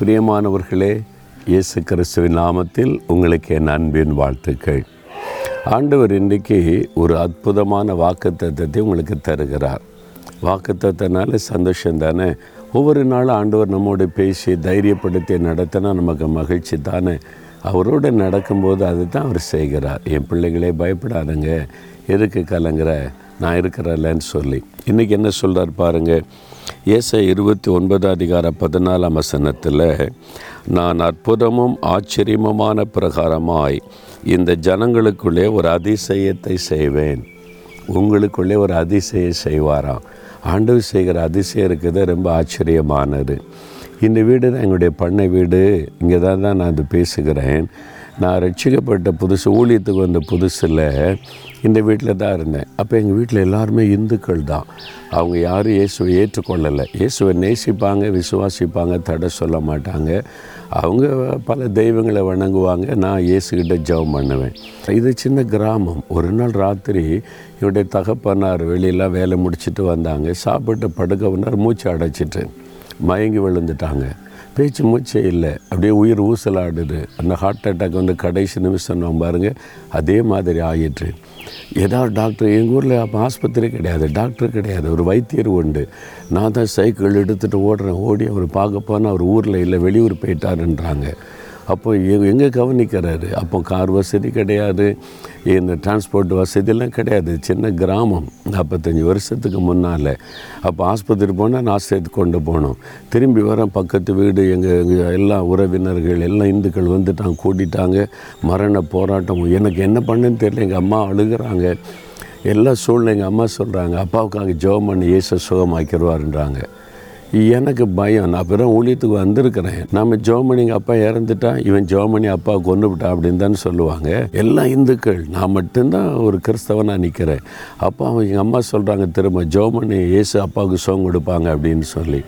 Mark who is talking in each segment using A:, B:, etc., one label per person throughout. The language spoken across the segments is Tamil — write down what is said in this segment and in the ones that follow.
A: பிரியமானவர்களே இயேசு கிறிஸ்துவின் நாமத்தில் உங்களுக்கு என் அன்பின் வாழ்த்துக்கள். ஆண்டவர் இன்றைக்கு ஒரு அற்புதமான வாக்குத்தத்தத்தை உங்களுக்கு தருகிறார். வாக்குத்தத்தினால சந்தோஷம் தானே? ஒவ்வொரு நாளும் ஆண்டவர் நம்மோடு பேசி தைரியப்படுத்தி நடத்தினா நமக்கு மகிழ்ச்சி தானே? அவரோடு நடக்கும்போது அதை தான் அவர் செய்கிறார். என் பிள்ளைகளே பயப்படாதுங்க. எதுக்கு கலங்குற? நான் இருக்கிறல்லன்னு சொல்லி. இன்றைக்கி என்ன சொல்கிறார் பாருங்கள் ஏச இருபத்தி ஒன்பதாம் அதிகார பதினாலாம் வசனத்தில் நான் அற்புதமும் ஆச்சரியமுமான பிரகாரமாய் இந்த ஜனங்களுக்குள்ளே ஒரு அதிசயத்தை செய்வேன். உங்களுக்குள்ளே ஒரு அதிசயம் செய்வாராம். ஆண்டு செய்கிற அதிசயம் இருக்குது ரொம்ப ஆச்சரியமானது. இந்த வீடு தான் எங்களுடைய பண்ணை வீடு. இங்கே தான் தான் நான் அது பேசுகிறேன். நான் ரட்சிக்கப்பட்ட புதுசு ஊழியத்துக்கு வந்த புதுசில் இந்த வீட்டில் தான் இருந்தேன். அப்போ எங்கள் வீட்டில் எல்லாருமே இந்துக்கள் தான். அவங்க யாரும் இயேசுவை ஏற்றுக்கொள்ளலை. இயேசுவை நேசிப்பாங்க விசுவாசிப்பாங்க தடை சொல்ல மாட்டாங்க. அவங்க பல தெய்வங்களை வணங்குவாங்க. நான் இயேசுகிட்ட ஜெபம் பண்ணுவேன். இது சின்ன கிராமம். ஒரு நாள் ராத்திரி என்னுடைய தகப்பனார் வெளியெல்லாம் வேலை முடிச்சுட்டு வந்தாங்க. சாப்பிட்டு படுக்கவுனார் மூச்சு அடைச்சிட்டு மயங்கி விழுந்துட்டாங்க. பேச்சு மூச்சே இல்லை. அப்படியே உயிர் ஊசலாடுது. அந்த ஹார்ட் அட்டாக் வந்து கடைசி நிமிஷம் நம்ம பாருங்க அதே மாதிரி ஆயிற்று. ஏதாவது டாக்டர் எங்கள் ஊரில் அப்போ ஆஸ்பத்திரி கிடையாது டாக்டர் கிடையாது. ஒரு வைத்தியர் உண்டு. நான் தான் சைக்கிள் எடுத்துகிட்டு ஓடுறேன். ஓடி அவர் பார்க்க போனால் அவர் ஊரில் இல்லை வெளியூர் போயிட்டாருன்றாங்க. அப்போ எங்கே கவனிக்கிறாரு? அப்போ கார் வசதி கிடையாது இந்த டிரான்ஸ்போர்ட் வசதியெல்லாம் கிடையாது. சின்ன கிராமம் நாற்பத்தஞ்சு வருஷத்துக்கு முன்னால். அப்போ ஆஸ்பத்திரி போனால் நான் சேர்த்து கொண்டு போனோம் திரும்பி வர பக்கத்து வீடு எங்கள் எல்லா உறவினர்கள் எல்லாம் இந்துக்கள் வந்துட்டாங்க கூட்டிட்டாங்க. மரண போராட்டம் எனக்கு என்ன பண்ணுன்னு தெரியல. எங்கள் அம்மா அழுகிறாங்க. எல்லா சூழ்நிலை எங்கள் அம்மா சொல்கிறாங்க அப்பாவுக்காக ஜெபம் பண்ணி இயேசு சுகமாக்கிடுவாருன்றாங்க. எனக்கு பயம். நான் பிறகு ஊழியத்துக்கு வந்திருக்கிறேன். நம்ம ஜோமணி எங்கள் அப்பா இறந்துட்டான் இவன் ஜோமணி அப்பா கொண்டு விட்டா அப்படின்னு தானே சொல்லுவாங்க. எல்லாம் இந்துக்கள். நான் மட்டும்தான் ஒரு கிறிஸ்தவனாக நிற்கிறேன் அப்போ அவங்க எங்கள் அம்மா சொல்கிறாங்க திரும்ப ஜோமணி ஏசு அப்பாவுக்கு சோகம் கொடுப்பாங்க அப்படின்னு சொல்லி.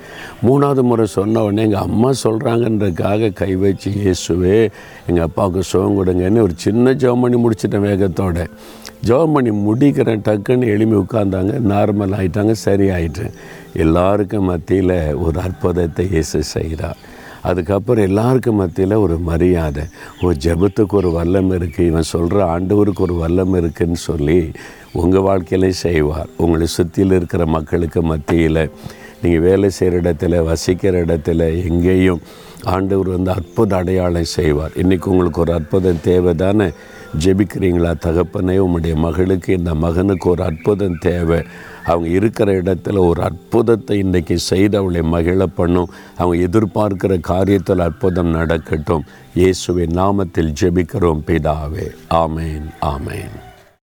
A: மூணாவது முறை சொன்ன உடனே எங்கள் அம்மா சொல்கிறாங்கன்றதுக்காக கை வச்சு இயேசுவே எங்கள் அப்பாவுக்கு சோகம் கொடுங்கன்னு ஒரு சின்ன ஜோமணி முடிச்சிட்டேன் வேகத்தோட. ஜெபம் முடிக்கிறேன் டக்குன்னு எளிமை உட்காந்தாங்க நார்மல் ஆகிட்டாங்க சரி ஆயிட்டேன் எல்லாருக்கும் மத்தியில் ஒரு அற்புதத்தை இயேசு செய்கிறார். அதுக்கப்புறம் எல்லாருக்கும் மத்தியில் ஒரு மரியாதை. ஓ ஜெபத்துக்கு ஒரு வல்லம் இருக்குது இவன் சொல்கிற ஆண்டவருக்கு ஒரு வல்லம் இருக்குன்னு சொல்லி உங்கள் வாழ்க்கையிலே செய்வார். உங்களை சுற்றியில் இருக்கிற மக்களுக்கு மத்தியில் நீங்கள் வேலை செய்கிற இடத்துல வசிக்கிற இடத்துல எங்கேயும் ஆண்டவர் வந்து அற்புத அடையாளம் செய்வார். இன்றைக்கி உங்களுக்கு ஒரு அற்புதம் தேவை தானே ஜெபிக்கிறீங்களா? தகப்பனே உங்களுடைய மகளுக்கு இந்த மகனுக்கு ஒரு அற்புதம் தேவை. அவங்க இருக்கிற இடத்துல ஒரு அற்புதத்தை இன்றைக்கி செய்து அவளை மகிழ பண்ணும். அவங்க எதிர்பார்க்கிற காரியத்தில் அற்புதம் நடக்கட்டும். இயேசுவின் நாமத்தில் ஜெபிக்கிறோம் பிதாவே. ஆமேன் ஆமேன்.